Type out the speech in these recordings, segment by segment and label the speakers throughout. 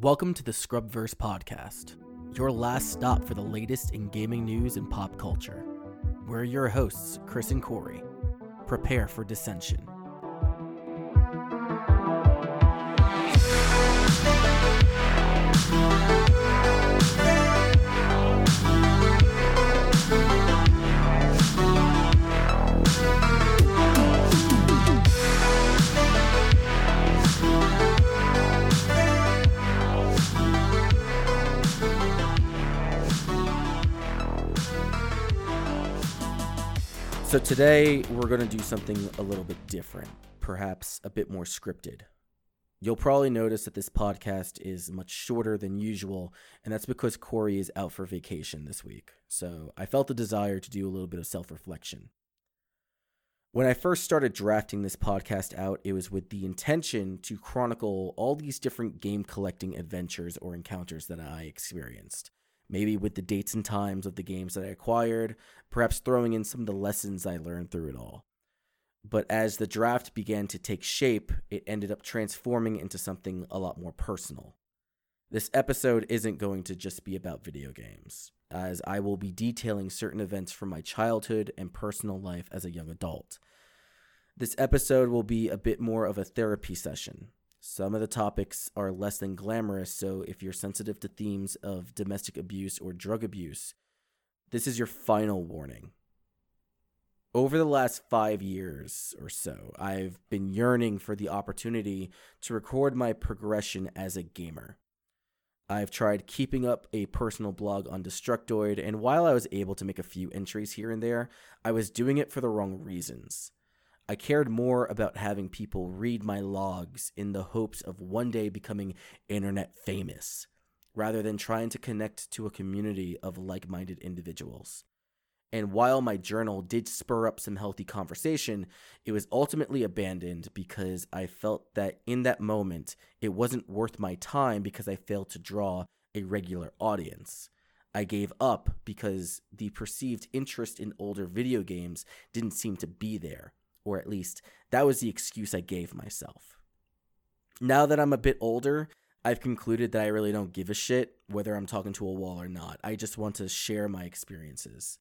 Speaker 1: Welcome to the Scrubverse podcast, your last stop for the latest in gaming news and pop culture. We're your hosts, Chris and Corey. Prepare for dissension. So today we're going to do something a little bit different, perhaps a bit more scripted. You'll probably notice that this podcast is much shorter than usual, and that's because Corey is out for vacation this week. So I felt the desire to do a little bit of self reflection. When I first started drafting this podcast out, it was with the intention to chronicle all these different game collecting adventures or encounters that I experienced maybe with the dates and times of the games that I acquired, perhaps throwing in some of the lessons I learned through it all. But as the draft began to take shape, it ended up transforming into something a lot more personal. This episode isn't going to just be about video games, as I will be detailing certain events from my childhood and personal life as a young adult. This episode will be a bit more of a therapy session, some of the topics are less than glamorous, so if you're sensitive to themes of domestic abuse or drug abuse, this is your final warning. Over the last five years or so, I've been yearning for the opportunity to record my progression as a gamer. I've tried keeping up a personal blog on Destructoid, and while I was able to make a few entries here and there, I was doing it for the wrong reasons. I cared more about having people read my logs in the hopes of one day becoming internet famous, rather than trying to connect to a community of like minded individuals. And while my journal did spur up some healthy conversation, it was ultimately abandoned because I felt that in that moment, it wasn't worth my time because I failed to draw a regular audience. I gave up because the perceived interest in older video games didn't seem to be there or at least that was the excuse I gave myself. Now that I'm a bit older, I've concluded that I really don't give a shit whether I'm talking to a wall or not. I just want to share my experiences.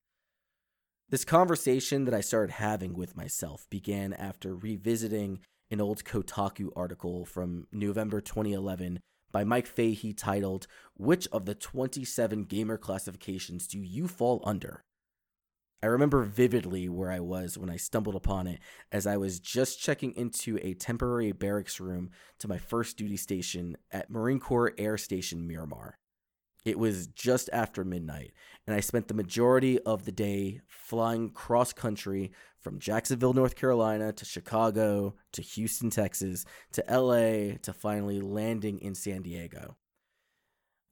Speaker 1: This conversation that I started having with myself began after revisiting an old Kotaku article from November 2011 by Mike Fahey titled, Which of the 27 gamer classifications do you fall under? I remember vividly where I was when I stumbled upon it as I was just checking into a temporary barracks room to my first duty station at Marine Corps Air Station Miramar. It was just after midnight, and I spent the majority of the day flying cross country from Jacksonville, North Carolina to Chicago to Houston, Texas to LA to finally landing in San Diego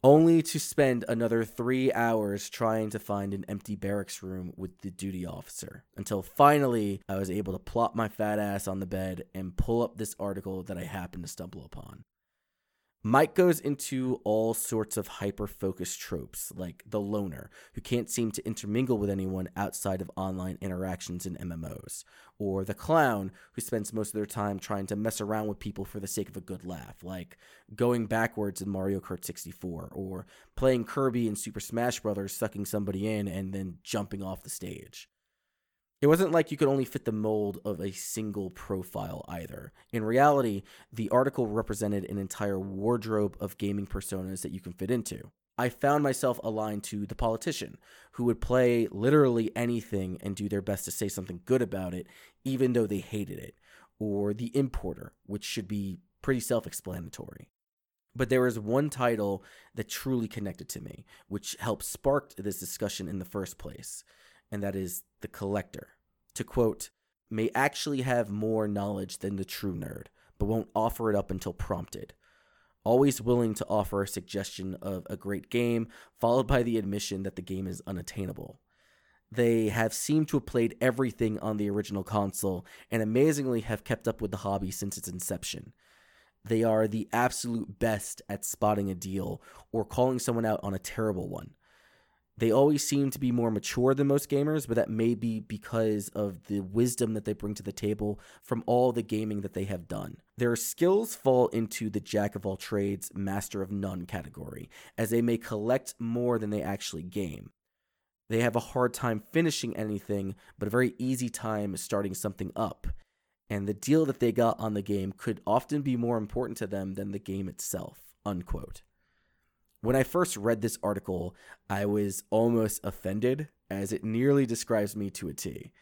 Speaker 1: only to spend another three hours trying to find an empty barracks room with the duty officer until finally I was able to plop my fat ass on the bed and pull up this article that I happened to stumble upon. Mike goes into all sorts of hyper focused tropes, like the loner, who can't seem to intermingle with anyone outside of online interactions in MMOs, or the clown, who spends most of their time trying to mess around with people for the sake of a good laugh, like going backwards in Mario Kart 64, or playing Kirby in Super Smash Bros., sucking somebody in and then jumping off the stage. It wasn't like you could only fit the mold of a single profile either. In reality, the article represented an entire wardrobe of gaming personas that you can fit into. I found myself aligned to the politician, who would play literally anything and do their best to say something good about it, even though they hated it, or the importer, which should be pretty self explanatory. But there was one title that truly connected to me, which helped spark this discussion in the first place and that is the collector. To quote, may actually have more knowledge than the true nerd, but won't offer it up until prompted. Always willing to offer a suggestion of a great game, followed by the admission that the game is unattainable. They have seemed to have played everything on the original console and amazingly have kept up with the hobby since its inception. They are the absolute best at spotting a deal or calling someone out on a terrible one They always seem to be more mature than most gamers, but that may be because of the wisdom that they bring to the table from all the gaming that they have done. Their skills fall into the jack of all trades, master of none category, as they may collect more than they actually game. They have a hard time finishing anything, but a very easy time starting something up. And the deal that they got on the game could often be more important to them than the game itself. Unquote. When I first read this article, I was almost offended, as it nearly describes me to a T.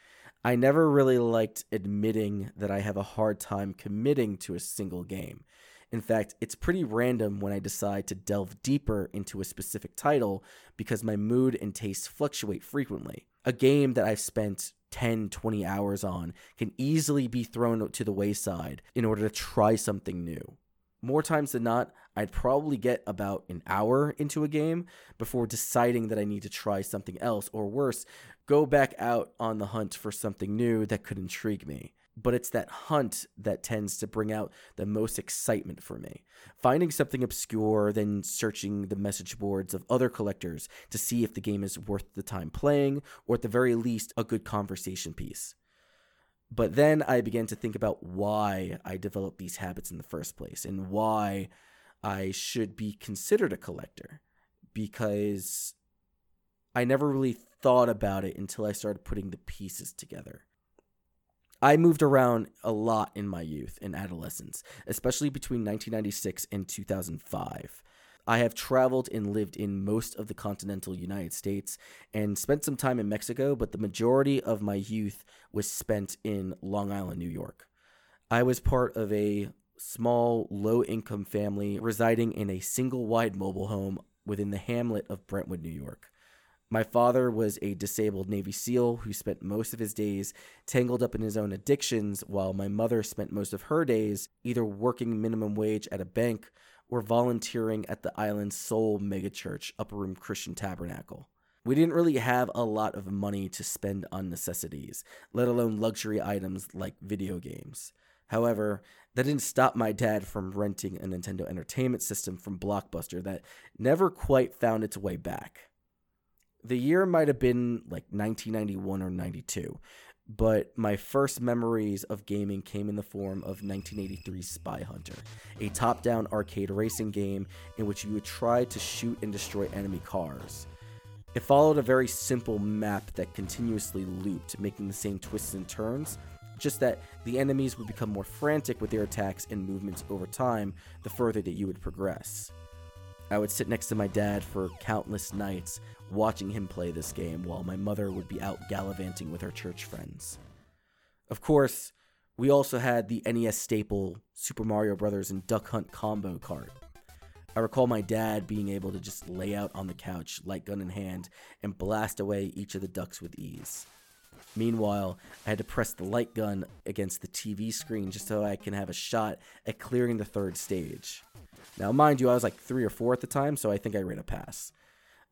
Speaker 1: I never really liked admitting that I have a hard time committing to a single game. In fact, it's pretty random when I decide to delve deeper into a specific title because my mood and tastes fluctuate frequently. A game that I've spent 10, 20 hours on can easily be thrown to the wayside in order to try something new more times than not, I'd probably get about an hour into a game before deciding that I need to try something else, or worse, go back out on the hunt for something new that could intrigue me. But it's that hunt that tends to bring out the most excitement for me. Finding something obscure, then searching the message boards of other collectors to see if the game is worth the time playing, or at the very least, a good conversation piece. But then I began to think about why I developed these habits in the first place and why I should be considered a collector because I never really thought about it until I started putting the pieces together. I moved around a lot in my youth and adolescence, especially between 1996 and 2005. I have traveled and lived in most of the continental United States and spent some time in Mexico, but the majority of my youth was spent in Long Island, New York. I was part of a small, low income family residing in a single wide mobile home within the hamlet of Brentwood, New York. My father was a disabled Navy SEAL who spent most of his days tangled up in his own addictions, while my mother spent most of her days either working minimum wage at a bank were volunteering at the island's sole megachurch, Upper Room Christian Tabernacle. We didn't really have a lot of money to spend on necessities, let alone luxury items like video games. However, that didn't stop my dad from renting a Nintendo Entertainment System from Blockbuster that never quite found its way back. The year might have been like 1991 or 92, but my first memories of gaming came in the form of 1983's Spy Hunter, a top down arcade racing game in which you would try to shoot and destroy enemy cars. It followed a very simple map that continuously looped, making the same twists and turns, just that the enemies would become more frantic with their attacks and movements over time the further that you would progress. I would sit next to my dad for countless nights, watching him play this game while my mother would be out gallivanting with her church friends. Of course, we also had the NES staple Super Mario Bros. and Duck Hunt combo cart. I recall my dad being able to just lay out on the couch, light gun in hand, and blast away each of the ducks with ease. Meanwhile, I had to press the light gun against the TV screen just so I can have a shot at clearing the third stage. Now, mind you, I was like three or four at the time, so I think I ran a pass.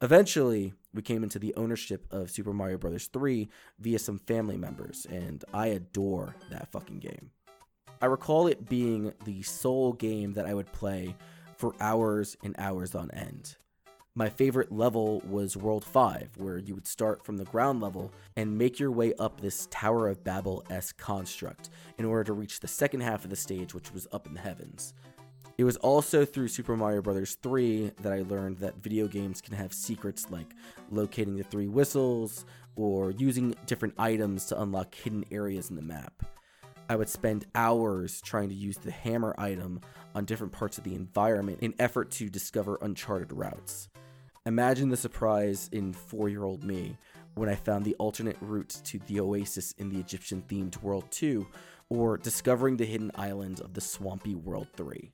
Speaker 1: Eventually, we came into the ownership of Super Mario Bros. 3 via some family members, and I adore that fucking game. I recall it being the sole game that I would play for hours and hours on end. My favorite level was World 5, where you would start from the ground level and make your way up this Tower of Babel esque construct in order to reach the second half of the stage, which was up in the heavens. It was also through Super Mario Bros. 3 that I learned that video games can have secrets like locating the three whistles or using different items to unlock hidden areas in the map. I would spend hours trying to use the hammer item on different parts of the environment in effort to discover uncharted routes. Imagine the surprise in 4-year-old me when I found the alternate route to the oasis in the Egyptian themed World 2 or discovering the hidden island of the swampy World 3.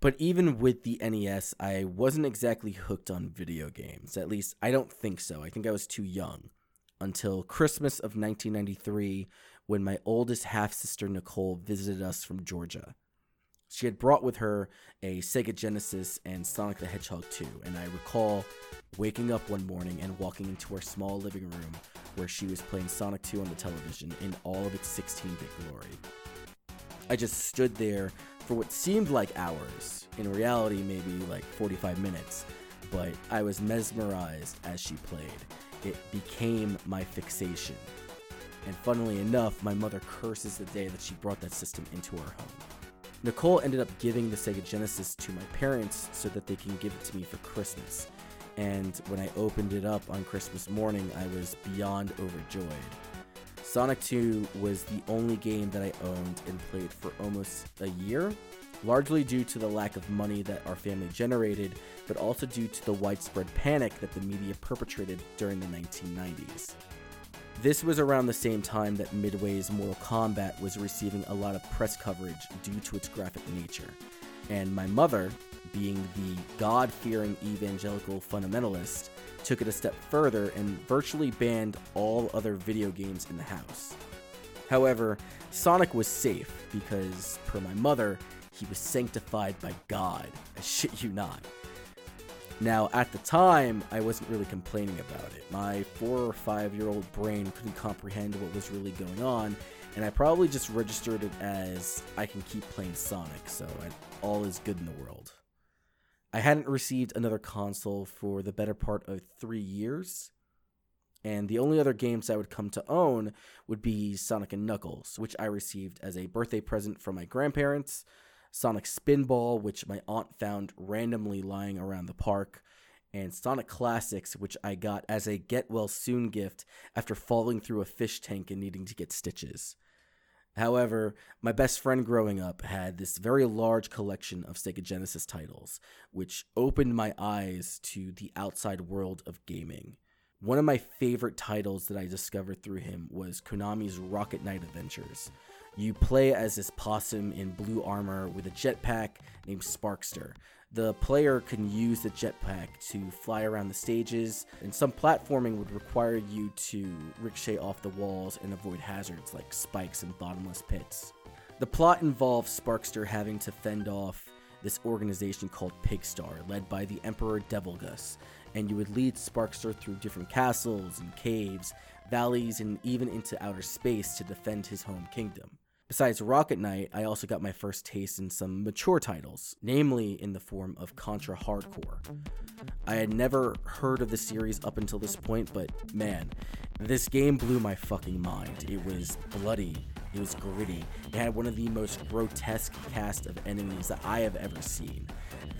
Speaker 1: But even with the NES, I wasn't exactly hooked on video games. At least, I don't think so. I think I was too young. Until Christmas of 1993, when my oldest half sister Nicole visited us from Georgia. She had brought with her a Sega Genesis and Sonic the Hedgehog 2, and I recall waking up one morning and walking into her small living room where she was playing Sonic 2 on the television in all of its 16 bit glory. I just stood there for what seemed like hours, in reality, maybe like 45 minutes, but I was mesmerized as she played. It became my fixation. And funnily enough, my mother curses the day that she brought that system into our home. Nicole ended up giving the Sega Genesis to my parents so that they can give it to me for Christmas. And when I opened it up on Christmas morning, I was beyond overjoyed. Sonic 2 was the only game that I owned and played for almost a year, largely due to the lack of money that our family generated, but also due to the widespread panic that the media perpetrated during the 1990s. This was around the same time that Midway's Mortal Kombat was receiving a lot of press coverage due to its graphic nature. And my mother, being the God fearing evangelical fundamentalist, took it a step further and virtually banned all other video games in the house. However, Sonic was safe because, per my mother, he was sanctified by God. I shit you not. Now, at the time, I wasn't really complaining about it. My four or five year old brain couldn't comprehend what was really going on, and I probably just registered it as I can keep playing Sonic, so all is good in the world. I hadn't received another console for the better part of three years, and the only other games I would come to own would be Sonic and Knuckles, which I received as a birthday present from my grandparents Sonic Spinball, which my aunt found randomly lying around the park, and Sonic Classics, which I got as a get well soon gift after falling through a fish tank and needing to get stitches. However, my best friend growing up had this very large collection of Sega Genesis titles, which opened my eyes to the outside world of gaming. One of my favorite titles that I discovered through him was Konami's Rocket Knight Adventures, you play as this possum in blue armor with a jetpack named Sparkster. The player can use the jetpack to fly around the stages, and some platforming would require you to ricochet off the walls and avoid hazards like spikes and bottomless pits. The plot involves Sparkster having to fend off this organization called Pigstar, led by the Emperor Devligus, and you would lead Sparkster through different castles and caves, valleys, and even into outer space to defend his home kingdom. Besides Rocket Knight, I also got my first taste in some mature titles, namely in the form of Contra Hard Corps. I had never heard of the series up until this point, but man, this game blew my fucking mind. It was bloody, it was gritty, it had one of the most grotesque cast of enemies that I have ever seen.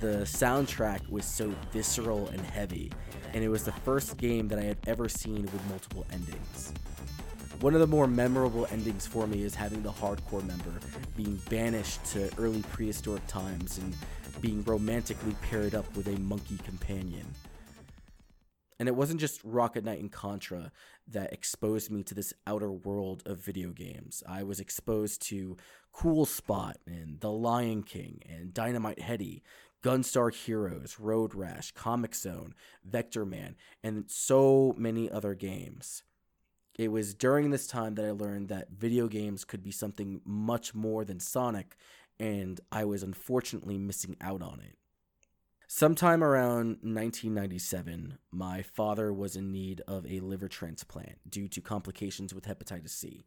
Speaker 1: The soundtrack was so visceral and heavy, and it was the first game that I had ever seen with multiple endings. One of the more memorable endings for me is having the Hard Corps member being banished to early prehistoric times and being romantically paired up with a monkey companion. And it wasn't just Rocket Knight and Contra that exposed me to this outer world of video games. I was exposed to Cool Spot and The Lion King and Dynamite Headdy, Gunstar Heroes, Road Rash, Comix Zone, Vector Man, and so many other games. It was during this time that I learned that video games could be something much more than Sonic, and I was unfortunately missing out on it. Sometime around 1997, my father was in need of a liver transplant due to complications with hepatitis C.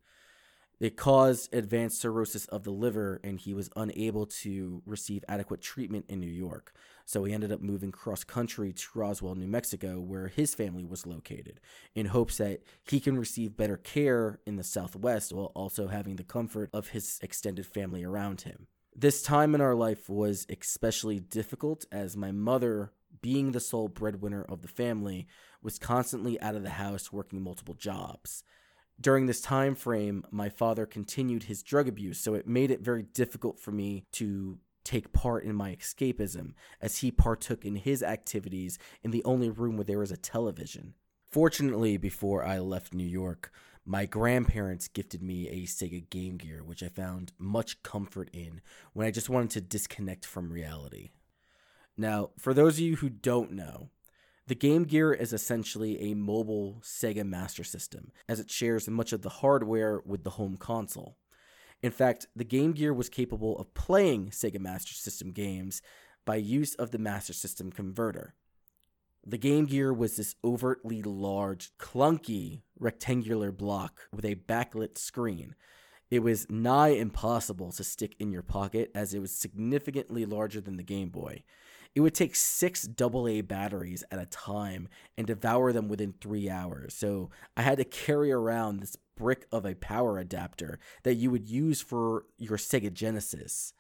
Speaker 1: It caused advanced cirrhosis of the liver, and he was unable to receive adequate treatment in New York. So he ended up moving cross country to Roswell, New Mexico, where his family was located, in hopes that he can receive better care in the Southwest while also having the comfort of his extended family around him. This time in our life was especially difficult as my mother, being the sole breadwinner of the family, was constantly out of the house working multiple jobs. During this time frame, my father continued his drug abuse, so it made it very difficult for me to take part in my escapism as he partook in his activities in the only room where there was a television. Fortunately, before I left New York, my grandparents gifted me a Sega Game Gear, which I found much comfort in when I just wanted to disconnect from reality. Now, for those of you who don't know, the Game Gear is essentially a mobile Sega Master System, as it shares much of the hardware with the home console. In fact, the Game Gear was capable of playing Sega Master System games by use of the Master System converter. The Game Gear was this overtly large, clunky, rectangular block with a backlit screen. It was nigh impossible to stick in your pocket as it was significantly larger than the Game Boy. It would take six AA batteries at a time and devour them within three hours. So I had to carry around this brick of a power adapter that you would use for your Sega Genesis.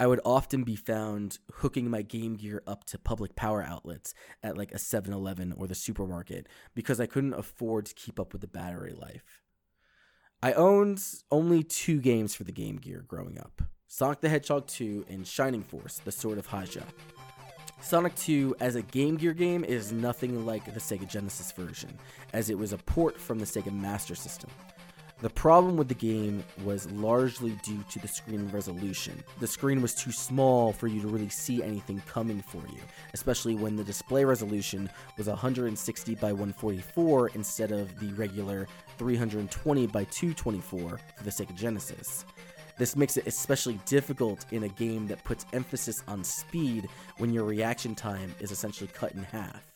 Speaker 1: I would often be found hooking my Game Gear up to public power outlets at like a 7 Eleven or the supermarket because I couldn't afford to keep up with the battery life. I owned only two games for the Game Gear growing up Sonic the Hedgehog 2 and Shining Force, The Sword of Hajya. Sonic 2 as a Game Gear game is nothing like the Sega Genesis version, as it was a port from the Sega Master System. The problem with the game was largely due to the screen resolution. The screen was too small for you to really see anything coming for you, especially when the display resolution was 160 by 144 instead of the regular 320 by 224 for the Sega Genesis. This makes it especially difficult in a game that puts emphasis on speed when your reaction time is essentially cut in half.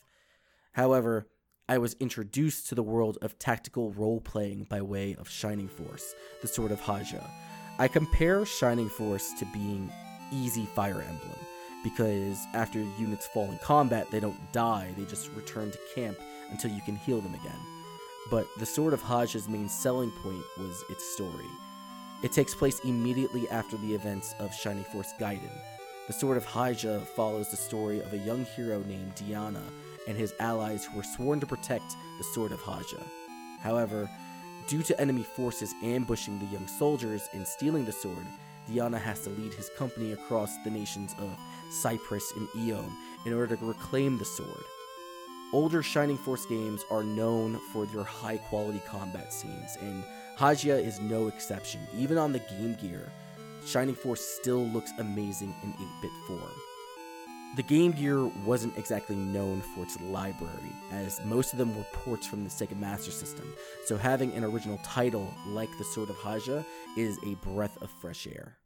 Speaker 1: However, I was introduced to the world of tactical role playing by way of Shining Force, the Sword of Hajya. I compare Shining Force to being easy Fire Emblem, because after units fall in combat, they don't die, they just return to camp until you can heal them again. But the Sword of Hajya's main selling point was its story. It takes place immediately after the events of Shining Force Gaiden. The Sword of Hajya follows the story of a young hero named Deanna and his allies who were sworn to protect the Sword of Hajya. However, due to enemy forces ambushing the young soldiers and stealing the sword, Deanna has to lead his company across the nations of Cypress and Eon in order to reclaim the sword. Older Shining Force games are known for their high quality combat scenes, and Hajya is no exception. Even on the Game Gear, Shining Force still looks amazing in 8 bit form. The Game Gear wasn't exactly known for its library, as most of them were ports from the Sega Master System, so having an original title like The Sword of Hajya is a breath of fresh air.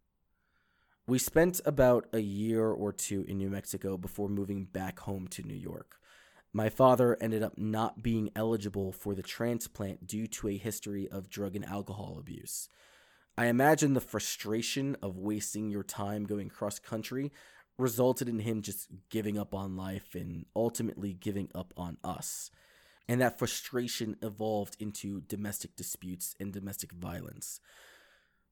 Speaker 1: We spent about a year or two in New Mexico before moving back home to New York. My father ended up not being eligible for the transplant due to a history of drug and alcohol abuse. I imagine the frustration of wasting your time going cross country resulted in him just giving up on life and ultimately giving up on us. And that frustration evolved into domestic disputes and domestic violence.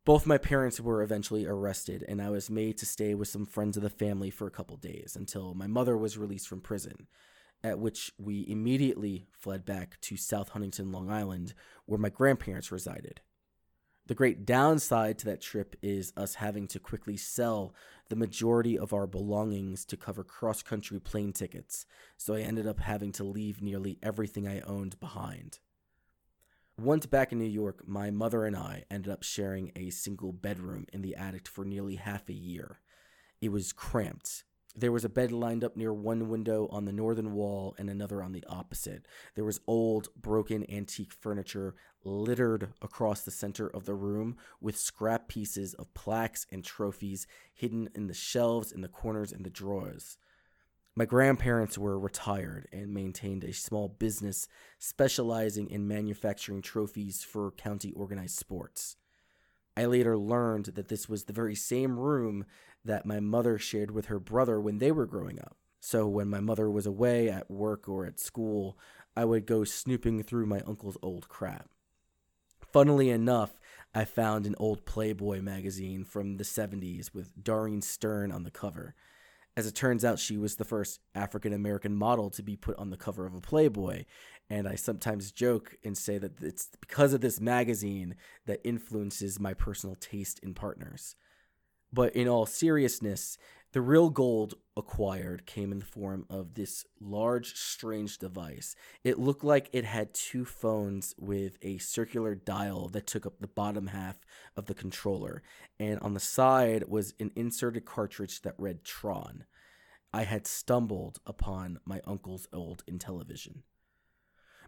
Speaker 1: Both my parents were eventually arrested, and I was made to stay with some friends of the family for a couple days until my mother was released from prison at which we immediately fled back to South Huntington, Long Island, where my grandparents resided. The great downside to that trip is us having to quickly sell the majority of our belongings to cover cross country plane tickets, so I ended up having to leave nearly everything I owned behind. Once back in New York, my mother and I ended up sharing a single bedroom in the attic for nearly half a year. It was cramped, there was a bed lined up near one window on the northern wall and another on the opposite. There was old, broken antique furniture littered across the center of the room with scrap pieces of plaques and trophies hidden in the shelves, in the corners, and the drawers. My grandparents were retired and maintained a small business specializing in manufacturing trophies for county organized sports. I later learned that this was the very same room that my mother shared with her brother when they were growing up. So when my mother was away at work or at school, I would go snooping through my uncle's old crap. Funnily enough, I found an old Playboy magazine from the 70s with Darine Stern on the cover. As it turns out, she was the first African American model to be put on the cover of a Playboy. And I sometimes joke and say that it's because of this magazine that influences my personal taste in partners. But in all seriousness, the real gold acquired came in the form of this large, strange device. It looked like it had two phones with a circular dial that took up the bottom half of the controller, and on the side was an inserted cartridge that read Tron. I had stumbled upon my uncle's old Intellivision.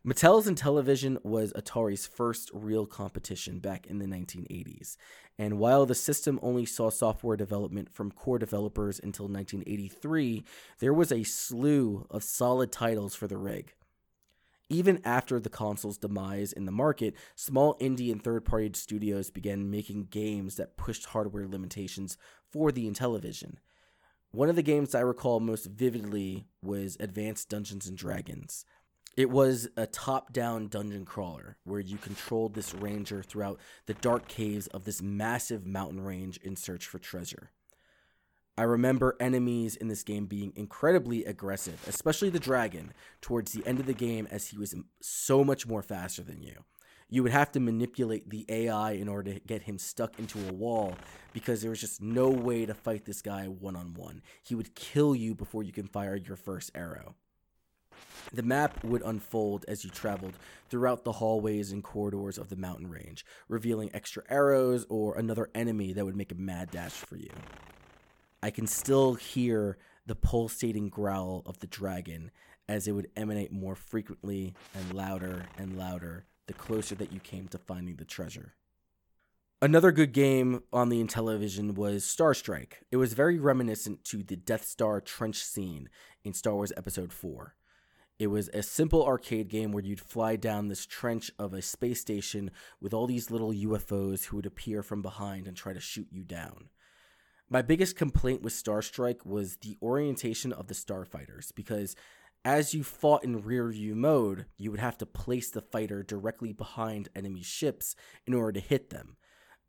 Speaker 1: Mattel's Intellivision was Atari's first real competition back in the 1980s, and while the system only saw software development from core developers until 1983, there was a slew of solid titles for the rig. Even after the console's demise in the market, small indie and third party studios began making games that pushed hardware limitations for the Intellivision. One of the games I recall most vividly was Advanced Dungeons and Dragons. It was a top down dungeon crawler where you controlled this ranger throughout the dark caves of this massive mountain range in search for treasure. I remember enemies in this game being incredibly aggressive, especially the dragon, towards the end of the game as he was so much more faster than you. You would have to manipulate the AI in order to get him stuck into a wall because there was just no way to fight this guy one on one. He would kill you before you can fire your first arrow. The map would unfold as you traveled throughout the hallways and corridors of the mountain range, revealing extra arrows or another enemy that would make a mad dash for you. I can still hear the pulsating growl of the dragon as it would emanate more frequently and louder and louder the closer that you came to finding the treasure. Another good game on the Intellivision was Star Strike. It was very reminiscent to the Death Star trench scene in Star Wars Episode 4. It was a simple arcade game where you'd fly down this trench of a space station with all these little UFOs who would appear from behind and try to shoot you down. My biggest complaint with Star Strike was the orientation of the starfighters because as you fought in rear view mode, you would have to place the fighter directly behind enemy ships in order to hit them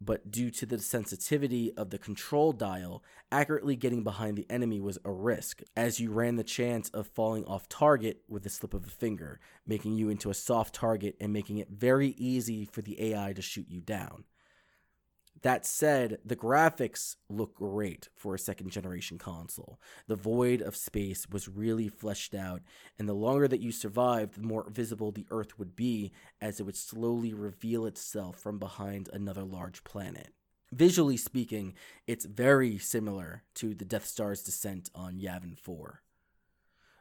Speaker 1: but due to the sensitivity of the control dial, accurately getting behind the enemy was a risk, as you ran the chance of falling off target with the slip of a finger, making you into a soft target and making it very easy for the AI to shoot you down. That said, the graphics look great for a second generation console. The void of space was really fleshed out, and the longer that you survived, the more visible the Earth would be as it would slowly reveal itself from behind another large planet. Visually speaking, it's very similar to the Death Star's descent on Yavin 4.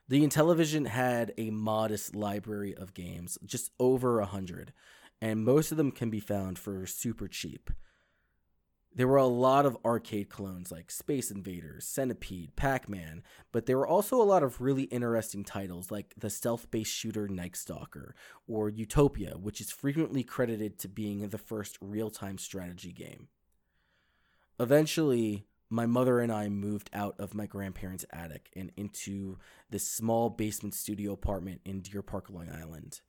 Speaker 1: The Intellivision had a modest library of games, just over a hundred, and most of them can be found for super cheap. There were a lot of arcade clones like Space Invaders, Centipede, Pac Man, but there were also a lot of really interesting titles like the stealth based shooter Night Stalker or Utopia, which is frequently credited to being the first real time strategy game. Eventually, my mother and I moved out of my grandparents' attic and into this small basement studio apartment in Deer Park, Long Island.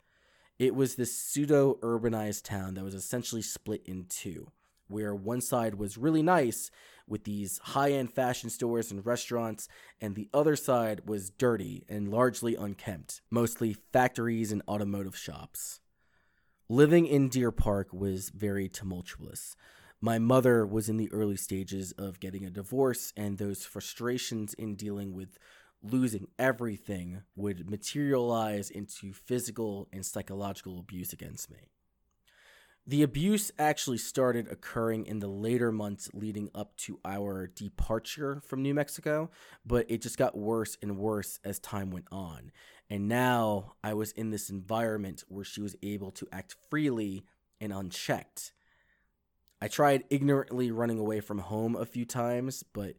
Speaker 1: It was this pseudo urbanized town that was essentially split in two where one side was really nice with these high end fashion stores and restaurants, and the other side was dirty and largely unkempt, mostly factories and automotive shops. Living in Deer Park was very tumultuous. My mother was in the early stages of getting a divorce, and those frustrations in dealing with losing everything would materialize into physical and psychological abuse against me. The abuse actually started occurring in the later months leading up to our departure from New Mexico, but it just got worse and worse as time went on. And now I was in this environment where she was able to act freely and unchecked. I tried ignorantly running away from home a few times, but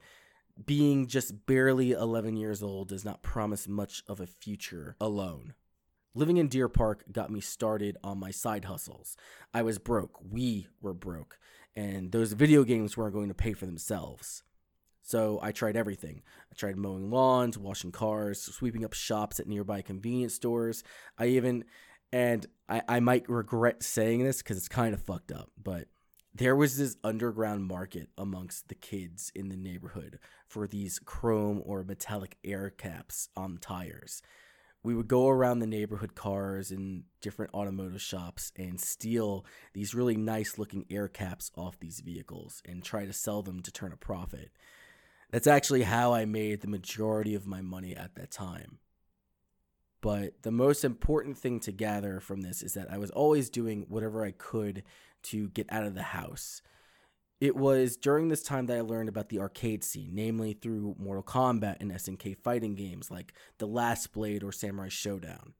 Speaker 1: being just barely 11 years old does not promise much of a future alone. Living in Deer Park got me started on my side hustles. I was broke. We were broke. And those video games weren't going to pay for themselves. So I tried everything. I tried mowing lawns, washing cars, sweeping up shops at nearby convenience stores. I even, and I, I might regret saying this because it's kind of fucked up, but there was this underground market amongst the kids in the neighborhood for these chrome or metallic air caps on tires we would go around the neighborhood cars and different automotive shops and steal these really nice looking air caps off these vehicles and try to sell them to turn a profit. That's actually how I made the majority of my money at that time. But the most important thing to gather from this is that I was always doing whatever I could to get out of the house. It was during this time that I learned about the arcade scene, namely through Mortal Kombat and SNK fighting games like The Last Blade or Samurai Showdown.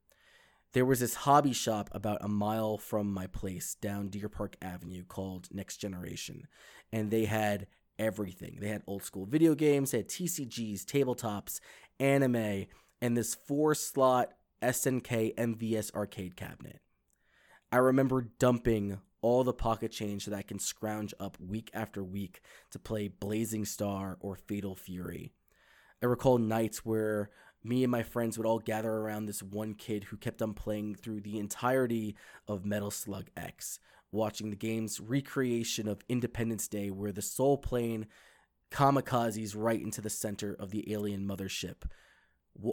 Speaker 1: There was this hobby shop about a mile from my place down Deer Park Avenue called Next Generation, and they had everything. They had old school video games, they had TCGs, tabletops, anime, and this four slot SNK MVS arcade cabinet. I remember dumping all the pocket change that I can scrounge up week after week to play Blazing Star or Fatal Fury. I recall nights where me and my friends would all gather around this one kid who kept on playing through the entirety of Metal Slug X, watching the game's recreation of Independence Day, where the soul plane kamikazes right into the center of the alien mothership.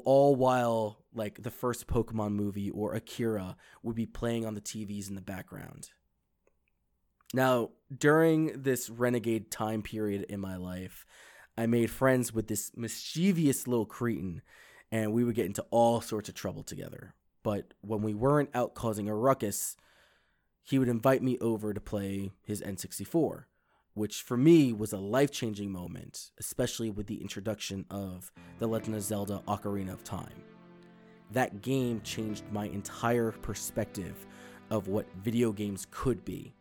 Speaker 1: All while, like, the first Pokemon movie or Akira would be playing on the TVs in the background. Now, during this renegade time period in my life, I made friends with this mischievous little cretin, and we would get into all sorts of trouble together. But when we weren't out causing a ruckus, he would invite me over to play his N64, which for me was a life changing moment, especially with the introduction of The Legend of Zelda Ocarina of Time. That game changed my entire perspective of what video games could be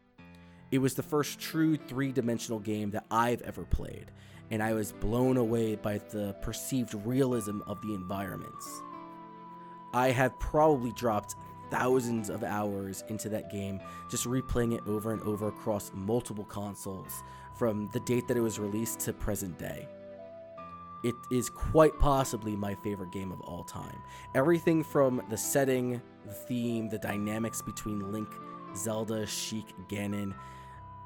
Speaker 1: it was the first true three dimensional game that I've ever played, and I was blown away by the perceived realism of the environments. I have probably dropped thousands of hours into that game, just replaying it over and over across multiple consoles from the date that it was released to present day. It is quite possibly my favorite game of all time. Everything from the setting, the theme, the dynamics between Link, Zelda, Sheik, Ganon,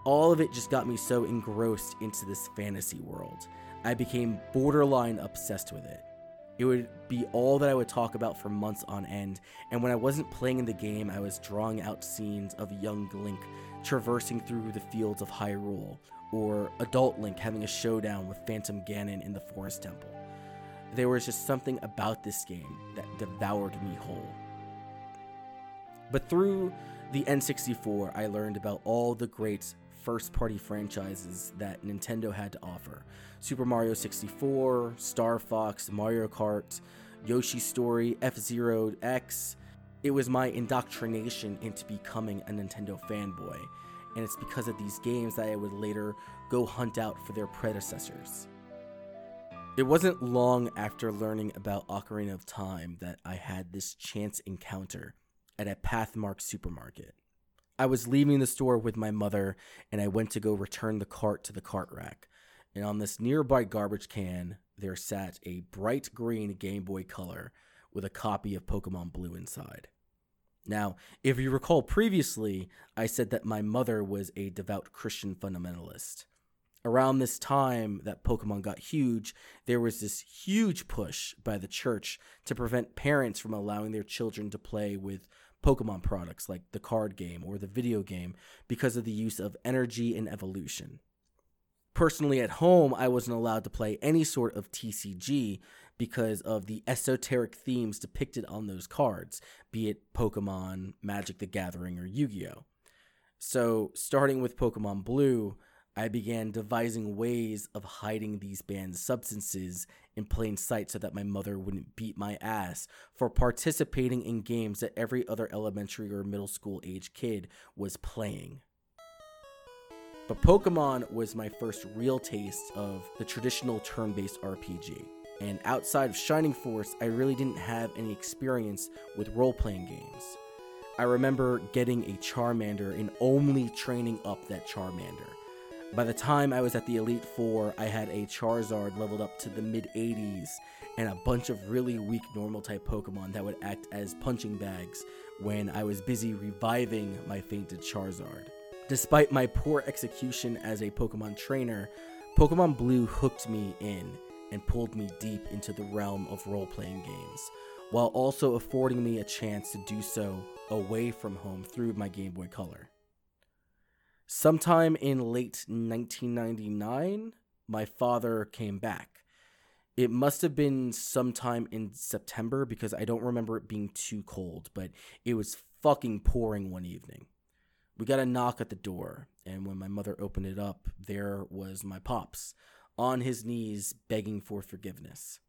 Speaker 1: all of it just got me so engrossed into this fantasy world. I became borderline obsessed with it. It would be all that I would talk about for months on end, and when I wasn't playing in the game, I was drawing out scenes of young Link traversing through the fields of Hyrule, or adult Link having a showdown with Phantom Ganon in the Forest Temple. There was just something about this game that devoured me whole. But through the N64, I learned about all the great first party franchises that Nintendo had to offer Super Mario 64, Star Fox, Mario Kart, Yoshi's Story, F Zero X. It was my indoctrination into becoming a Nintendo fanboy, and it's because of these games that I would later go hunt out for their predecessors. It wasn't long after learning about Ocarina of Time that I had this chance encounter at a Pathmark supermarket. I was leaving the store with my mother and I went to go return the cart to the cart rack. And on this nearby garbage can, there sat a bright green Game Boy Color with a copy of Pokemon Blue inside. Now, if you recall previously, I said that my mother was a devout Christian fundamentalist. Around this time that Pokemon got huge, there was this huge push by the church to prevent parents from allowing their children to play with Pokemon products like the card game or the video game because of the use of energy and evolution. Personally, at home, I wasn't allowed to play any sort of TCG because of the esoteric themes depicted on those cards, be it Pokemon, Magic the Gathering, or Yu Gi Oh! So, starting with Pokemon Blue, I began devising ways of hiding these banned substances in plain sight so that my mother wouldn't beat my ass for participating in games that every other elementary or middle school age kid was playing. But Pokemon was my first real taste of the traditional turn based RPG. And outside of Shining Force, I really didn't have any experience with role playing games. I remember getting a Charmander and only training up that Charmander. By the time I was at the Elite Four, I had a Charizard leveled up to the mid 80s and a bunch of really weak normal type Pokemon that would act as punching bags when I was busy reviving my fainted Charizard. Despite my poor execution as a Pokemon trainer, Pokemon Blue hooked me in and pulled me deep into the realm of role playing games, while also affording me a chance to do so away from home through my Game Boy Color. Sometime in late 1999, my father came back. It must have been sometime in September because I don't remember it being too cold, but it was fucking pouring one evening. We got a knock at the door, and when my mother opened it up, there was my pops on his knees begging for forgiveness.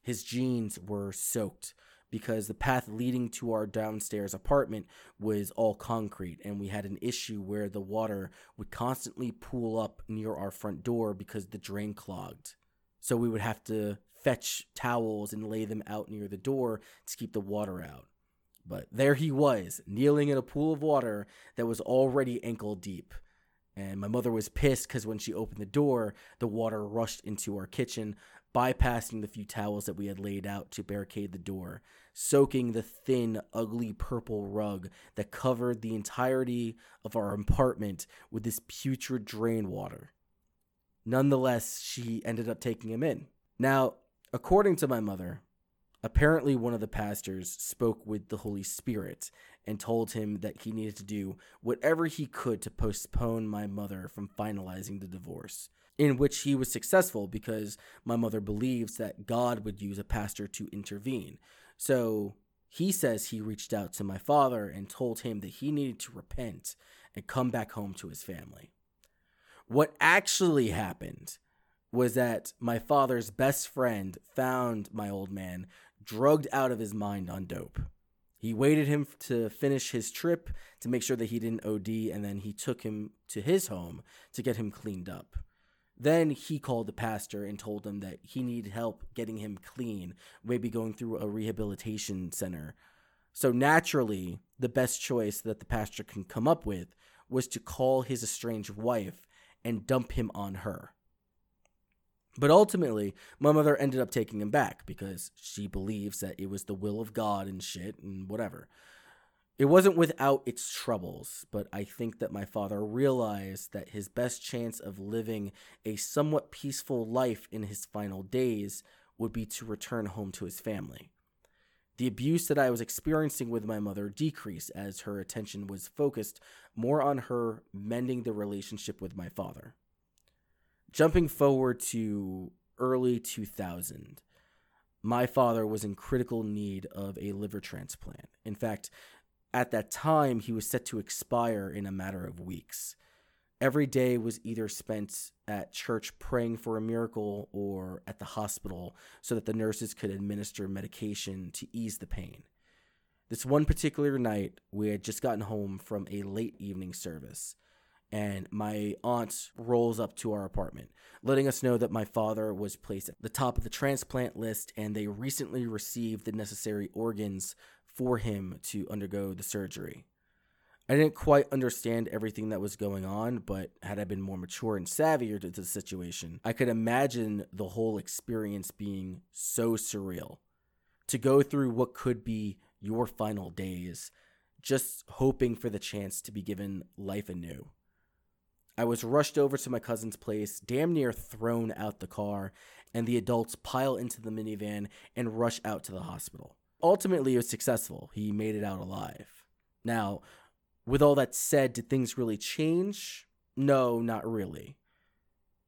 Speaker 1: His jeans were soaked because the path leading to our downstairs apartment was all concrete and we had an issue where the water would constantly pool up near our front door because the drain clogged. So we would have to fetch towels and lay them out near the door to keep the water out. But there he was, kneeling in a pool of water that was already ankle deep. And my mother was pissed because when she opened the door, the water rushed into our kitchen, bypassing the few towels that we had laid out to barricade the door, soaking the thin, ugly purple rug that covered the entirety of our apartment with this putrid drain water. Nonetheless, she ended up taking him in. Now, according to my mother, apparently one of the pastors spoke with the Holy Spirit and told him that he needed to do whatever he could to postpone my mother from finalizing the divorce in which he was successful because my mother believes that God would use a pastor to intervene. So he says he reached out to my father and told him that he needed to repent and come back home to his family. What actually happened was that my father's best friend found my old man drugged out of his mind on dope. He waited him to finish his trip to make sure that he didn't OD, and then he took him to his home to get him cleaned up. Then he called the pastor and told him that he needed help getting him clean, maybe going through a rehabilitation center. So naturally, the best choice that the pastor can come up with was to call his estranged wife and dump him on her. But ultimately, my mother ended up taking him back because she believes that it was the will of God and shit and whatever. It wasn't without its troubles, but I think that my father realized that his best chance of living a somewhat peaceful life in his final days would be to return home to his family. The abuse that I was experiencing with my mother decreased as her attention was focused more on her mending the relationship with my father. Jumping forward to early 2000, my father was in critical need of a liver transplant. In fact, at that time, he was set to expire in a matter of weeks. Every day was either spent at church praying for a miracle or at the hospital so that the nurses could administer medication to ease the pain. This one particular night, we had just gotten home from a late evening service, and my aunt rolls up to our apartment, letting us know that my father was placed at the top of the transplant list and they recently received the necessary organs for him to undergo the surgery. I didn't quite understand everything that was going on, but had I been more mature and savvier to the situation, I could imagine the whole experience being so surreal. To go through what could be your final days, just hoping for the chance to be given life anew. I was rushed over to my cousin's place, damn near thrown out the car, and the adults pile into the minivan and rush out to the hospital ultimately it was successful. He made it out alive. Now, with all that said, did things really change? No, not really.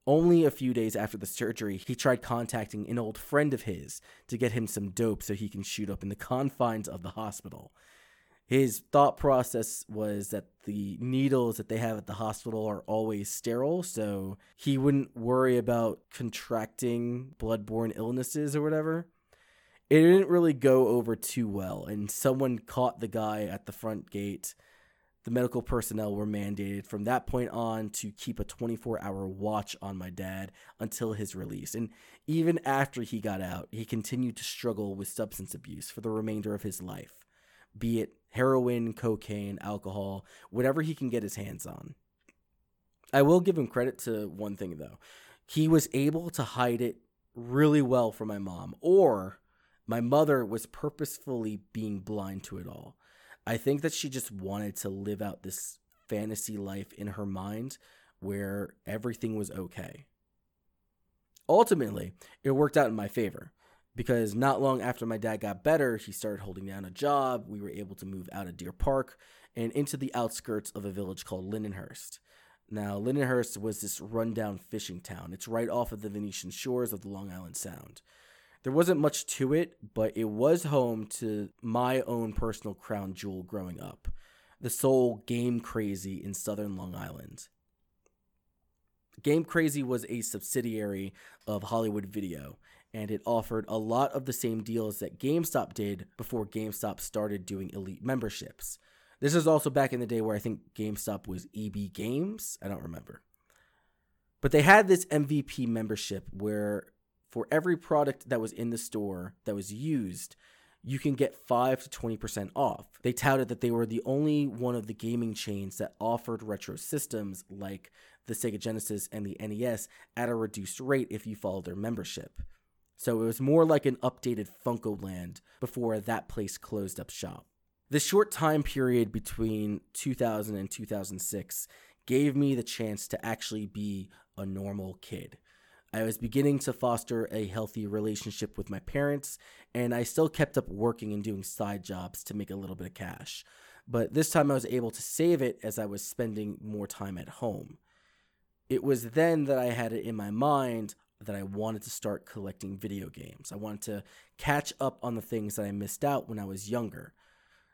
Speaker 1: Only a few days after the surgery, he tried contacting an old friend of his to get him some dope so he can shoot up in the confines of the hospital. His thought process was that the needles that they have at the hospital are always sterile, so he wouldn't worry about contracting bloodborne illnesses or whatever it didn't really go over too well, and someone caught the guy at the front gate. The medical personnel were mandated from that point on to keep a 24 hour watch on my dad until his release. And even after he got out, he continued to struggle with substance abuse for the remainder of his life, be it heroin, cocaine, alcohol, whatever he can get his hands on. I will give him credit to one thing though. He was able to hide it really well from my mom, or my mother was purposefully being blind to it all. I think that she just wanted to live out this fantasy life in her mind where everything was okay. Ultimately, it worked out in my favor because not long after my dad got better, he started holding down a job. We were able to move out of Deer Park and into the outskirts of a village called Lindenhurst. Now, Lindenhurst was this rundown fishing town. It's right off of the Venetian shores of the Long Island Sound. There wasn't much to it, but it was home to my own personal crown jewel growing up the sole Game Crazy in southern Long Island. Game Crazy was a subsidiary of Hollywood Video, and it offered a lot of the same deals that GameStop did before GameStop started doing elite memberships. This is also back in the day where I think GameStop was EB Games. I don't remember. But they had this MVP membership where for every product that was in the store that was used, you can get 5 to 20% off. They touted that they were the only one of the gaming chains that offered retro systems like the Sega Genesis and the NES at a reduced rate if you followed their membership. So it was more like an updated FuncoLand before that place closed up shop. The short time period between 2000 and 2006 gave me the chance to actually be a normal kid. I was beginning to foster a healthy relationship with my parents, and I still kept up working and doing side jobs to make a little bit of cash. But this time I was able to save it as I was spending more time at home. It was then that I had it in my mind that I wanted to start collecting video games. I wanted to catch up on the things that I missed out when I was younger.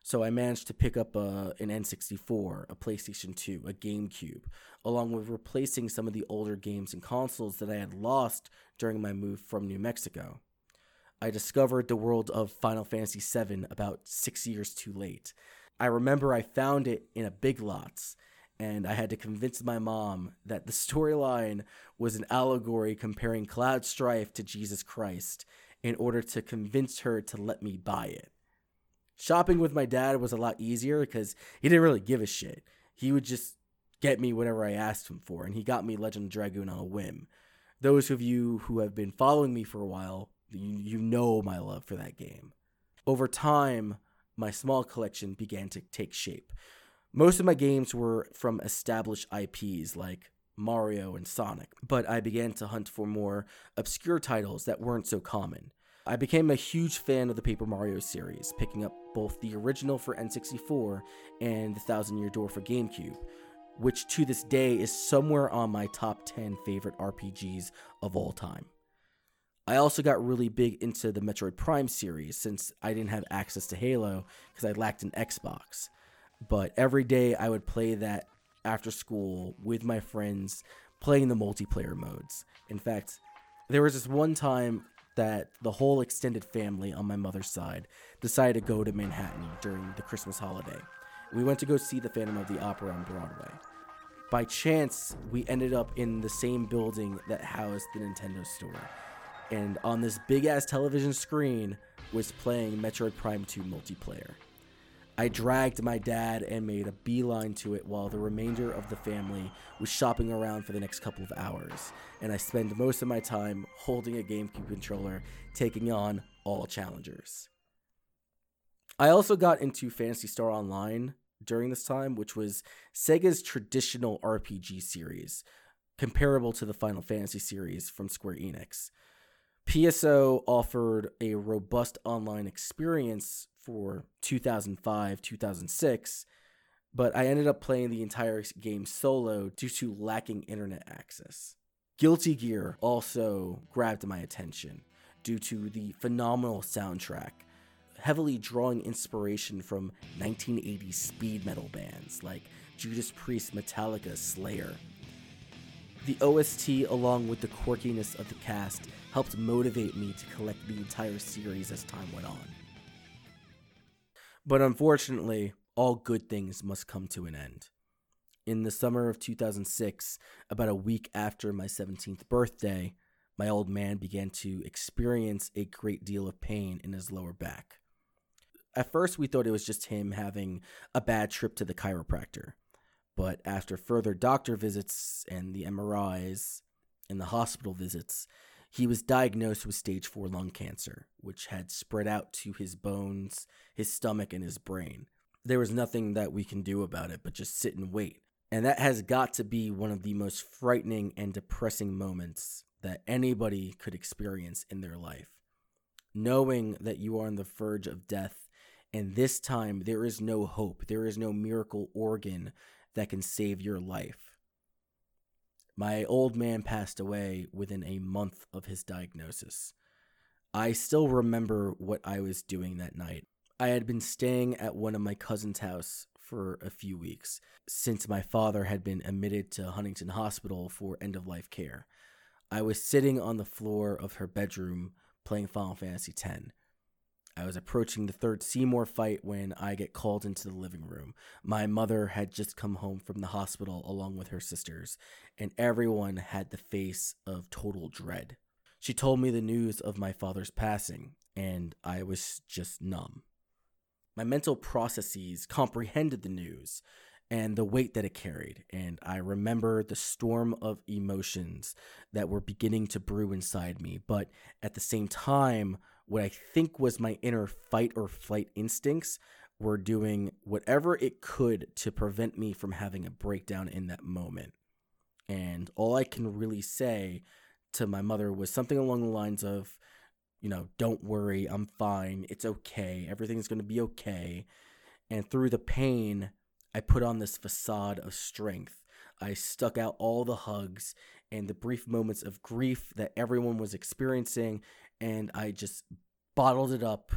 Speaker 1: So I managed to pick up a, an N64, a PlayStation 2, a GameCube, along with replacing some of the older games and consoles that I had lost during my move from New Mexico. I discovered the world of Final Fantasy VII about six years too late. I remember I found it in a Big Lots, and I had to convince my mom that the storyline was an allegory comparing Cloud Strife to Jesus Christ in order to convince her to let me buy it. Shopping with my dad was a lot easier because he didn't really give a shit. He would just get me whatever I asked him for, and he got me Legend of Dragoon on a whim. Those of you who have been following me for a while, you, you know my love for that game. Over time, my small collection began to take shape. Most of my games were from established IPs like Mario and Sonic, but I began to hunt for more obscure titles that weren't so common. I became a huge fan of the Paper Mario series, picking up both the original for N64 and the Thousand Year Door for GameCube, which to this day is somewhere on my top 10 favorite RPGs of all time. I also got really big into the Metroid Prime series since I didn't have access to Halo because I lacked an Xbox. But every day I would play that after school with my friends, playing the multiplayer modes. In fact, there was this one time that the whole extended family on my mother's side decided to go to Manhattan during the Christmas holiday. We went to go see the Phantom of the Opera on Broadway. By chance, we ended up in the same building that housed the Nintendo store. And on this big ass television screen was playing Metroid Prime 2 multiplayer. I dragged my dad and made a beeline to it while the remainder of the family was shopping around for the next couple of hours, and I spent most of my time holding a GameCube controller, taking on all challengers. I also got into Phantasy Star Online during this time, which was Sega's traditional RPG series, comparable to the Final Fantasy series from Square Enix. PSO offered a robust online experience for 2005, 2006, but I ended up playing the entire game solo due to lacking internet access. Guilty Gear also grabbed my attention due to the phenomenal soundtrack, heavily drawing inspiration from 1980s speed metal bands like Judas Priest, Metallica, Slayer. The OST, along with the quirkiness of the cast, helped motivate me to collect the entire series as time went on. But unfortunately, all good things must come to an end. In the summer of 2006, about a week after my 17th birthday, my old man began to experience a great deal of pain in his lower back. At first, we thought it was just him having a bad trip to the chiropractor. But after further doctor visits and the MRIs and the hospital visits, he was diagnosed with stage 4 lung cancer, which had spread out to his bones, his stomach, and his brain. There was nothing that we can do about it but just sit and wait. And that has got to be one of the most frightening and depressing moments that anybody could experience in their life. Knowing that you are on the verge of death, and this time there is no hope, there is no miracle organ that can save your life my old man passed away within a month of his diagnosis. I still remember what I was doing that night. I had been staying at one of my cousin's house for a few weeks since my father had been admitted to Huntington Hospital for end of life care. I was sitting on the floor of her bedroom playing Final Fantasy X. I was approaching the third Seymour fight when I get called into the living room. My mother had just come home from the hospital along with her sisters, and everyone had the face of total dread. She told me the news of my father's passing, and I was just numb. My mental processes comprehended the news, and the weight that it carried. And I remember the storm of emotions that were beginning to brew inside me. But at the same time, what I think was my inner fight or flight instincts were doing whatever it could to prevent me from having a breakdown in that moment. And all I can really say to my mother was something along the lines of, you know, don't worry, I'm fine, it's okay, everything's gonna be okay. And through the pain, I put on this facade of strength. I stuck out all the hugs and the brief moments of grief that everyone was experiencing, and I just bottled it up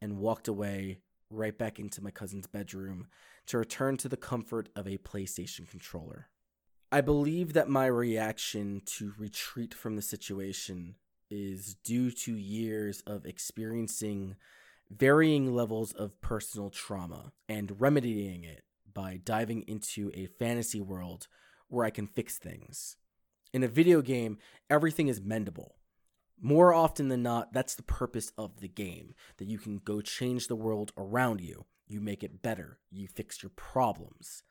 Speaker 1: and walked away right back into my cousin's bedroom to return to the comfort of a PlayStation controller. I believe that my reaction to retreat from the situation is due to years of experiencing varying levels of personal trauma and remedying it by diving into a fantasy world where I can fix things. In a video game, everything is mendable. More often than not, that's the purpose of the game that you can go change the world around you. You make it better, you fix your problems.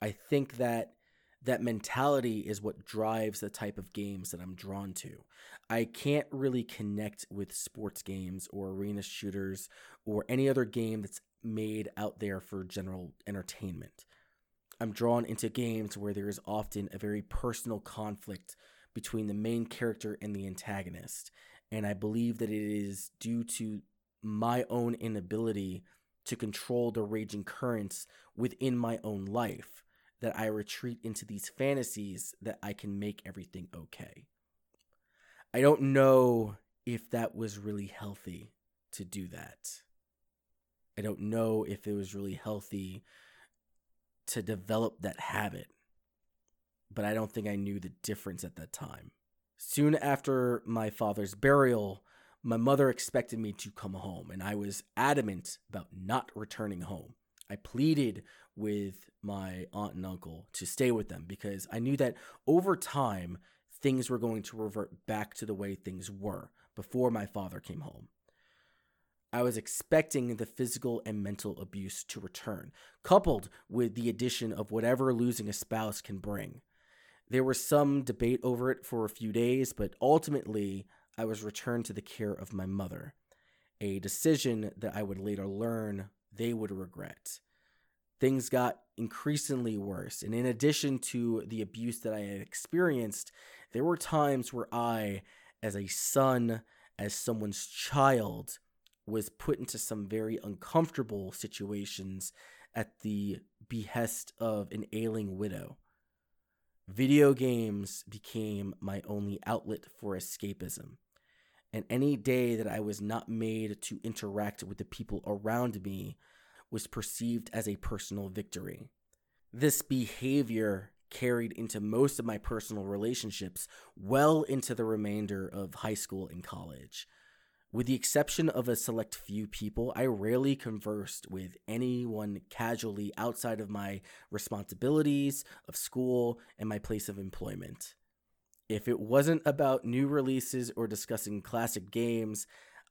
Speaker 1: I think that that mentality is what drives the type of games that I'm drawn to. I can't really connect with sports games or arena shooters or any other game that's made out there for general entertainment. I'm drawn into games where there is often a very personal conflict between the main character and the antagonist. And I believe that it is due to my own inability to control the raging currents within my own life that I retreat into these fantasies that I can make everything okay. I don't know if that was really healthy to do that. I don't know if it was really healthy to develop that habit, but I don't think I knew the difference at that time. Soon after my father's burial, my mother expected me to come home, and I was adamant about not returning home. I pleaded with my aunt and uncle to stay with them because I knew that over time things were going to revert back to the way things were before my father came home. I was expecting the physical and mental abuse to return, coupled with the addition of whatever losing a spouse can bring. There was some debate over it for a few days, but ultimately, I was returned to the care of my mother, a decision that I would later learn they would regret. Things got increasingly worse, and in addition to the abuse that I had experienced, there were times where I, as a son, as someone's child, was put into some very uncomfortable situations at the behest of an ailing widow. Video games became my only outlet for escapism. And any day that I was not made to interact with the people around me was perceived as a personal victory. This behavior carried into most of my personal relationships well into the remainder of high school and college. With the exception of a select few people, I rarely conversed with anyone casually outside of my responsibilities of school and my place of employment. If it wasn't about new releases or discussing classic games,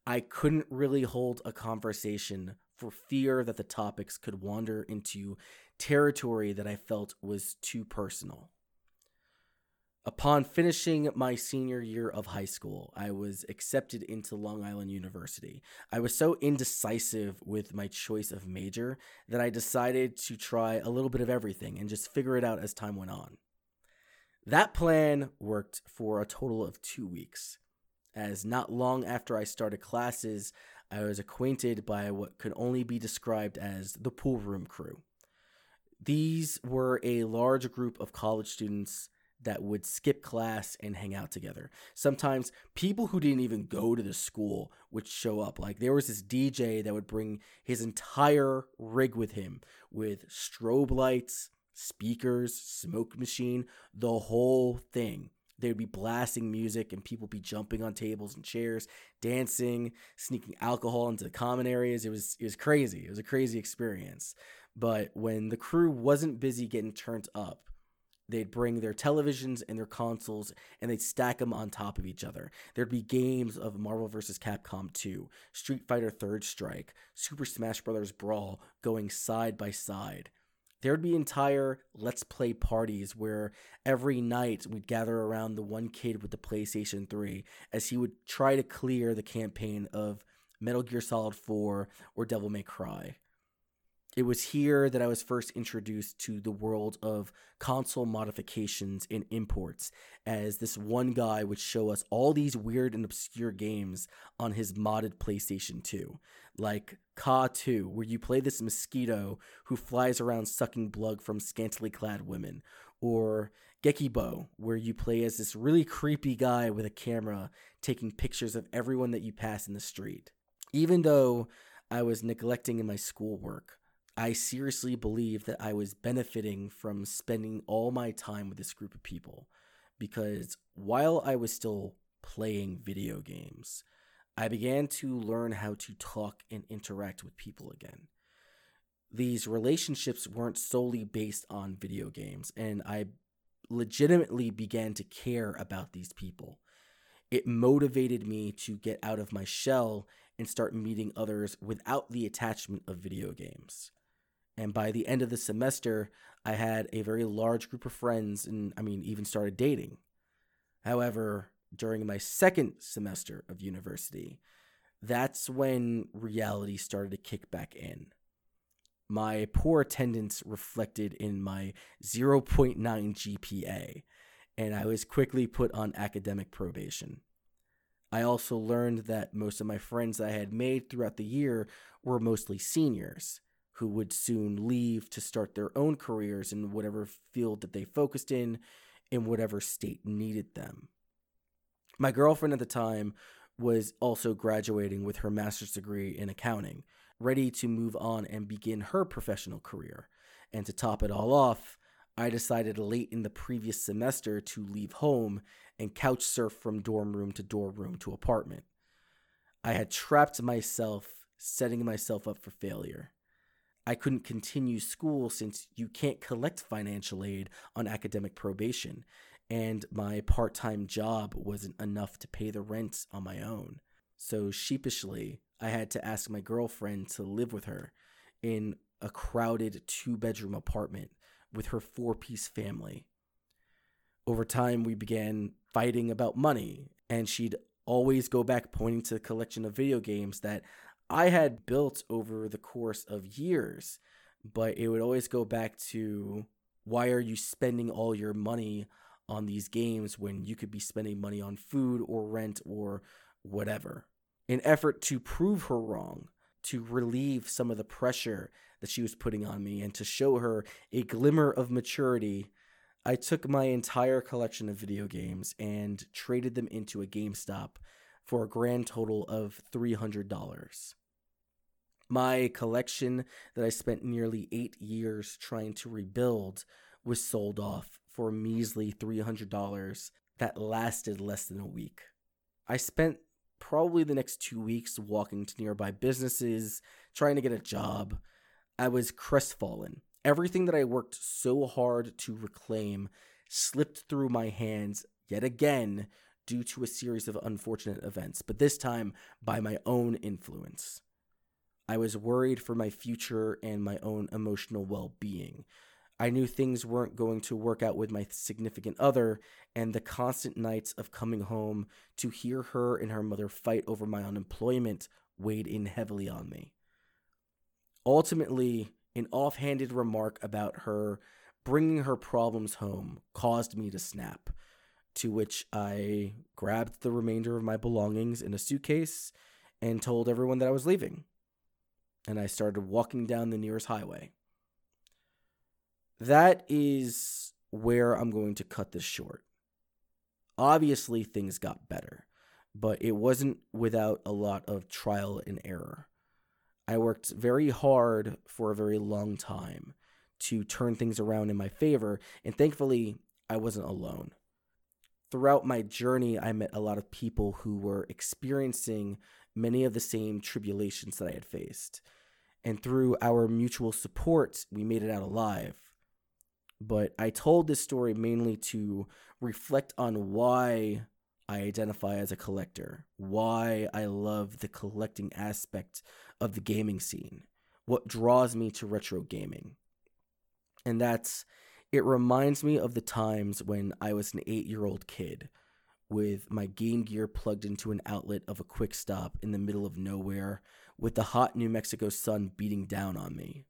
Speaker 1: I couldn't really hold a conversation for fear that the topics could wander into territory that I felt was too personal. Upon finishing my senior year of high school, I was accepted into Long Island University. I was so indecisive with my choice of major that I decided to try a little bit of everything and just figure it out as time went on. That plan worked for a total of two weeks, as not long after I started classes, I was acquainted by what could only be described as the pool room crew. These were a large group of college students that would skip class and hang out together. Sometimes people who didn't even go to the school would show up. Like there was this DJ that would bring his entire rig with him with strobe lights, speakers, smoke machine, the whole thing. They would be blasting music and people would be jumping on tables and chairs, dancing, sneaking alcohol into the common areas. It was it was crazy. It was a crazy experience. But when the crew wasn't busy getting turned up, they'd bring their televisions and their consoles and they'd stack them on top of each other. There'd be games of Marvel vs. Capcom 2, Street Fighter Third Strike, Super Smash Bros. Brawl going side by side. There'd be entire let's play parties where every night we'd gather around the one kid with the PlayStation 3 as he would try to clear the campaign of Metal Gear Solid 4 or Devil May Cry. It was here that I was first introduced to the world of console modifications and imports, as this one guy would show us all these weird and obscure games on his modded PlayStation 2, like Ka 2, where you play this mosquito who flies around sucking blood from scantily clad women, or Gekibo, where you play as this really creepy guy with a camera taking pictures of everyone that you pass in the street. Even though I was neglecting in my schoolwork, I seriously believe that I was benefiting from spending all my time with this group of people because while I was still playing video games, I began to learn how to talk and interact with people again. These relationships weren't solely based on video games, and I legitimately began to care about these people. It motivated me to get out of my shell and start meeting others without the attachment of video games. And by the end of the semester, I had a very large group of friends and, I mean, even started dating. However, during my second semester of university, that's when reality started to kick back in. My poor attendance reflected in my 0.9 GPA, and I was quickly put on academic probation. I also learned that most of my friends I had made throughout the year were mostly seniors who would soon leave to start their own careers in whatever field that they focused in, in whatever state needed them. My girlfriend at the time was also graduating with her master's degree in accounting, ready to move on and begin her professional career. And to top it all off, I decided late in the previous semester to leave home and couch surf from dorm room to dorm room to apartment. I had trapped myself, setting myself up for failure. I couldn't continue school since you can't collect financial aid on academic probation, and my part time job wasn't enough to pay the rent on my own. So sheepishly, I had to ask my girlfriend to live with her in a crowded two bedroom apartment with her four piece family. Over time, we began fighting about money, and she'd always go back pointing to the collection of video games that I had built over the course of years, but it would always go back to why are you spending all your money on these games when you could be spending money on food or rent or whatever? In effort to prove her wrong, to relieve some of the pressure that she was putting on me and to show her a glimmer of maturity, I took my entire collection of video games and traded them into a GameStop for a grand total of $300. My collection that I spent nearly eight years trying to rebuild was sold off for a measly $300 that lasted less than a week. I spent probably the next two weeks walking to nearby businesses, trying to get a job. I was crestfallen. Everything that I worked so hard to reclaim slipped through my hands yet again due to a series of unfortunate events, but this time by my own influence. I was worried for my future and my own emotional well being. I knew things weren't going to work out with my significant other, and the constant nights of coming home to hear her and her mother fight over my unemployment weighed in heavily on me. Ultimately, an offhanded remark about her bringing her problems home caused me to snap, to which I grabbed the remainder of my belongings in a suitcase and told everyone that I was leaving and I started walking down the nearest highway. That is where I'm going to cut this short. Obviously, things got better, but it wasn't without a lot of trial and error. I worked very hard for a very long time to turn things around in my favor, and thankfully, I wasn't alone. Throughout my journey, I met a lot of people who were experiencing many of the same tribulations that I had faced and through our mutual support, we made it out alive. But I told this story mainly to reflect on why I identify as a collector, why I love the collecting aspect of the gaming scene, what draws me to retro gaming. And that's it reminds me of the times when I was an eight year old kid with my Game Gear plugged into an outlet of a quick stop in the middle of nowhere with the hot New Mexico sun beating down on me.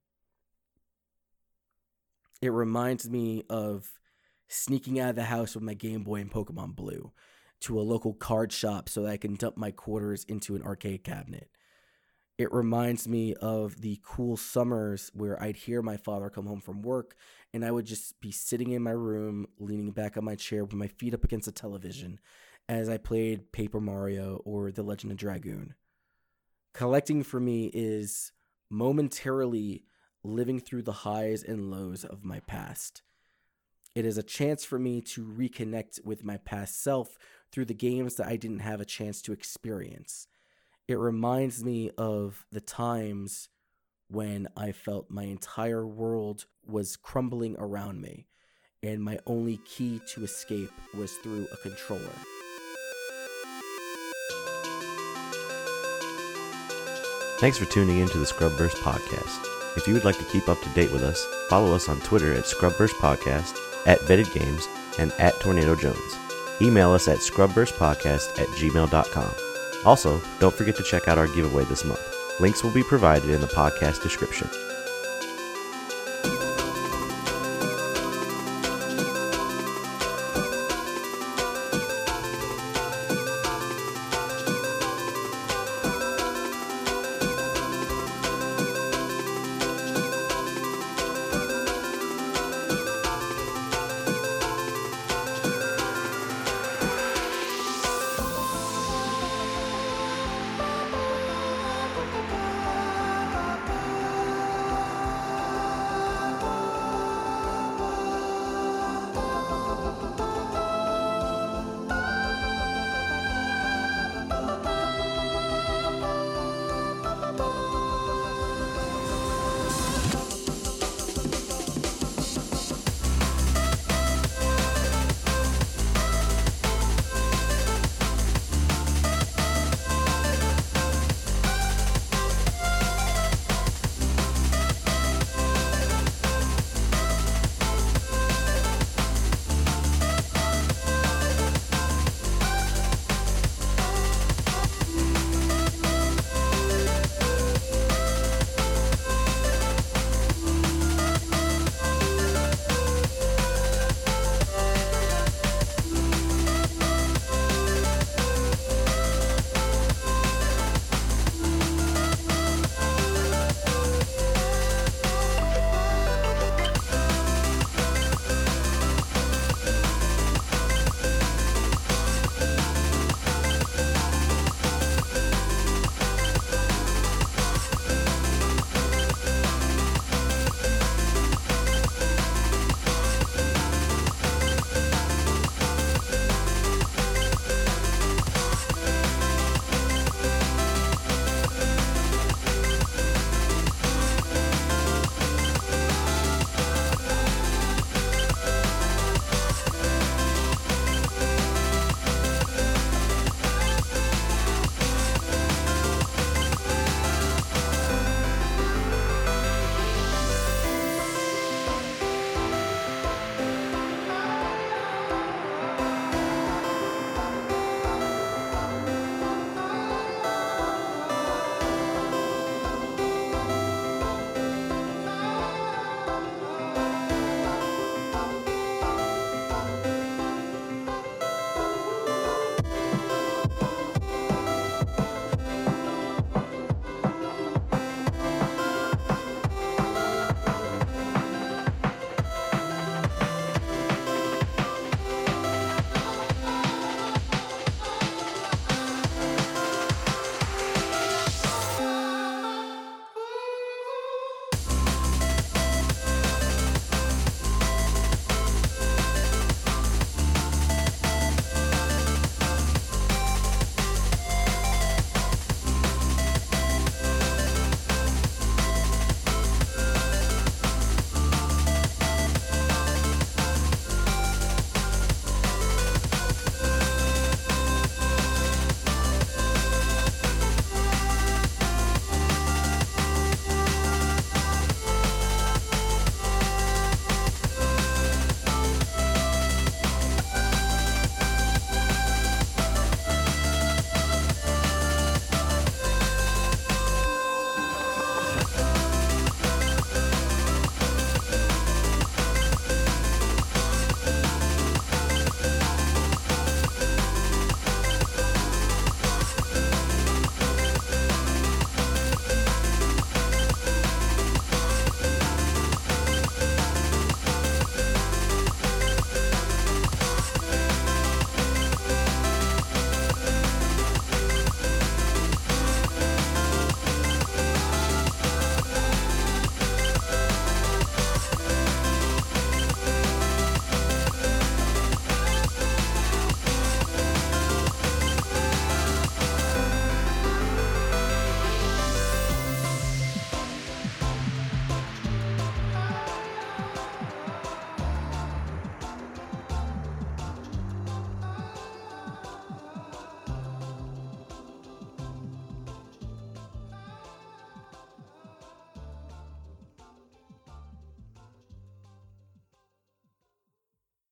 Speaker 1: It reminds me of sneaking out of the house with my Game Boy and Pokemon Blue to a local card shop so that I can dump my quarters into an arcade cabinet. It reminds me of the cool summers where I'd hear my father come home from work and I would just be sitting in my room, leaning back on my chair with my feet up against the television as I played Paper Mario or The Legend of Dragoon. Collecting for me is momentarily living through the highs and lows of my past. It is a chance for me to reconnect with my past self through the games that I didn't have a chance to experience. It reminds me of the times when I felt my entire world was crumbling around me, and my only key to escape was through a controller.
Speaker 2: Thanks for tuning in to the Scrubverse podcast. If you would like to keep up to date with us, follow us on Twitter at Scrubverse Podcast, at Vetted Games, and at Tornado Jones. Email us at scrubversepodcast at gmail.com. Also, don't forget to check out our giveaway this month. Links will be provided in the podcast description.